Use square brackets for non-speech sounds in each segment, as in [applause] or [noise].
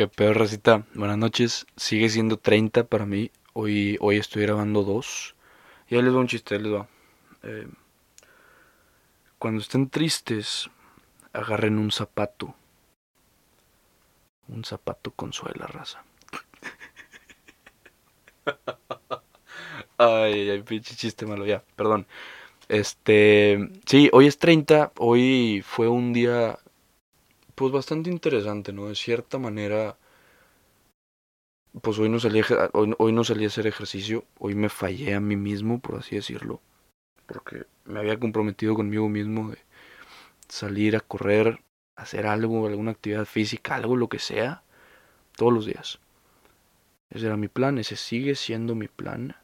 Qué peor, Racita. Buenas noches. Sigue siendo 30 para mí. Hoy, hoy estoy grabando dos. Y ahí les va un chiste, les va. Eh, cuando estén tristes, agarren un zapato. Un zapato con suela, raza. [laughs] ay, ay, pinche chiste malo, ya, perdón. Este, sí, hoy es 30. Hoy fue un día pues bastante interesante, ¿no? De cierta manera, pues hoy no salí a, hoy, no salí a hacer ejercicio, hoy me fallé a mí mismo, por así decirlo, porque me había comprometido conmigo mismo de salir a correr, hacer algo, alguna actividad física, algo, lo que sea, todos los días. Ese era mi plan, ese sigue siendo mi plan.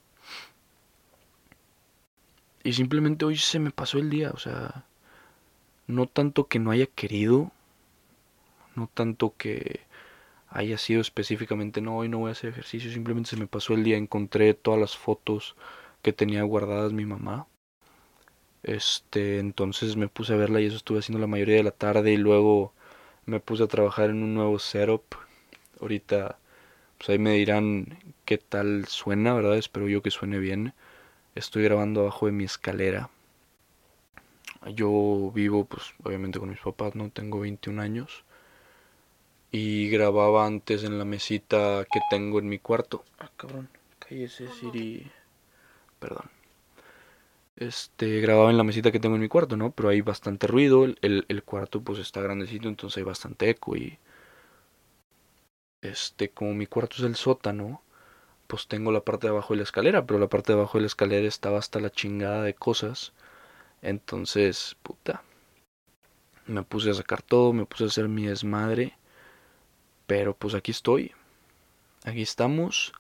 Y simplemente hoy se me pasó el día, o sea, no tanto que no haya querido, no tanto que haya sido específicamente, no, hoy no voy a hacer ejercicio, simplemente se me pasó el día, encontré todas las fotos que tenía guardadas mi mamá. Este, entonces me puse a verla y eso estuve haciendo la mayoría de la tarde y luego me puse a trabajar en un nuevo setup. Ahorita pues ahí me dirán qué tal suena, ¿verdad? Espero yo que suene bien. Estoy grabando abajo de mi escalera. Yo vivo pues obviamente con mis papás, ¿no? Tengo 21 años y grababa antes en la mesita que tengo en mi cuarto. Ah, cabrón, cállese Siri. Perdón. Este, grababa en la mesita que tengo en mi cuarto, ¿no? Pero hay bastante ruido, el, el, cuarto pues está grandecito, entonces hay bastante eco y... Este, como mi cuarto es el sótano, pues tengo la parte de abajo de la escalera, pero la parte de abajo de la escalera estaba hasta la chingada de cosas. Entonces, puta. Me puse a sacar todo, me puse a hacer mi desmadre. Pero pues aquí estoy. Aquí estamos.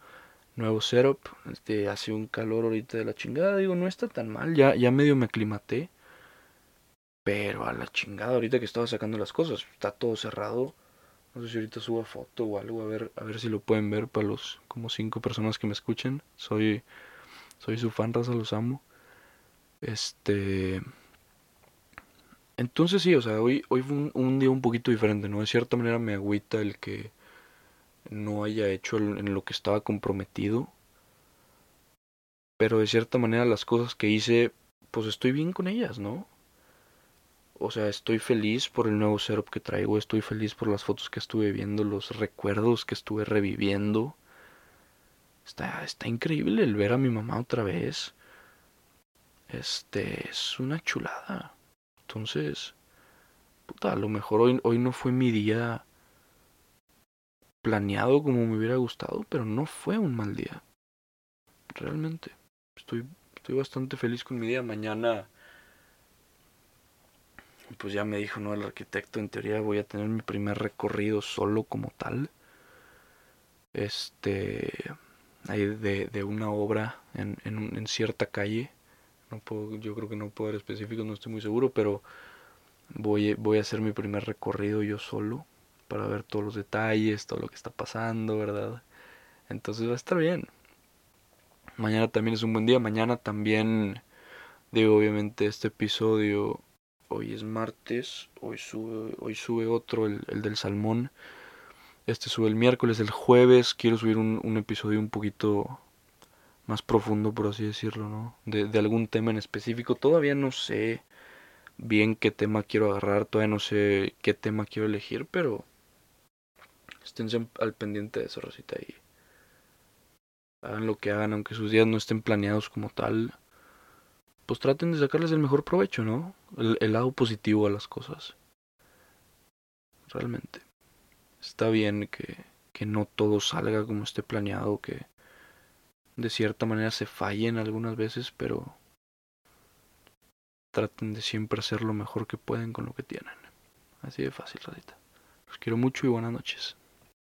Nuevo setup. Este, hace un calor ahorita de la chingada. Digo, no está tan mal. Ya, ya medio me aclimaté. Pero a la chingada ahorita que estaba sacando las cosas. Está todo cerrado. No sé si ahorita subo foto o algo. A ver, a ver si lo pueden ver para los como cinco personas que me escuchen. Soy. Soy su fan, raza, los amo. Este. Entonces sí, o sea, hoy, hoy fue un, día un poquito diferente, ¿no? De cierta manera me agüita el que no haya hecho en lo que estaba comprometido. Pero de cierta manera las cosas que hice, pues estoy bien con ellas, ¿no? O sea, estoy feliz por el nuevo setup que traigo, estoy feliz por las fotos que estuve viendo, los recuerdos que estuve reviviendo. Está, está increíble el ver a mi mamá otra vez. Este es una chulada. Entonces, puta, a lo mejor hoy, hoy no fue mi día planeado como me hubiera gustado, pero no fue un mal día. Realmente. Estoy, estoy bastante feliz con mi día. Mañana, pues ya me dijo, ¿no? El arquitecto, en teoría voy a tener mi primer recorrido solo como tal. Este, ahí de, de una obra en, en, en cierta calle no puedo, yo creo que no puedo dar específicos, no estoy muy seguro, pero voy, voy a hacer mi primer recorrido yo solo para ver todos los detalles, todo lo que está pasando, ¿verdad? Entonces va a estar bien. Mañana también es un buen día. Mañana también, digo, obviamente este episodio, hoy es martes, hoy sube, hoy sube otro, el, el del salmón. Este sube el miércoles, el jueves quiero subir un, un episodio un poquito más profundo, por así decirlo, ¿no? De, de, algún tema en específico. Todavía no sé bien qué tema quiero agarrar, todavía no sé qué tema quiero elegir, pero estén al pendiente de eso, Rosita, y hagan lo que hagan, aunque sus días no estén planeados como tal, pues traten de sacarles el mejor provecho, ¿no? El, el lado positivo a las cosas. Realmente. Está bien que, que no todo salga como esté planeado, que de cierta manera se fallen algunas veces, pero traten de siempre hacer lo mejor que pueden con lo que tienen. Así de fácil, Radita. Los quiero mucho y buenas noches.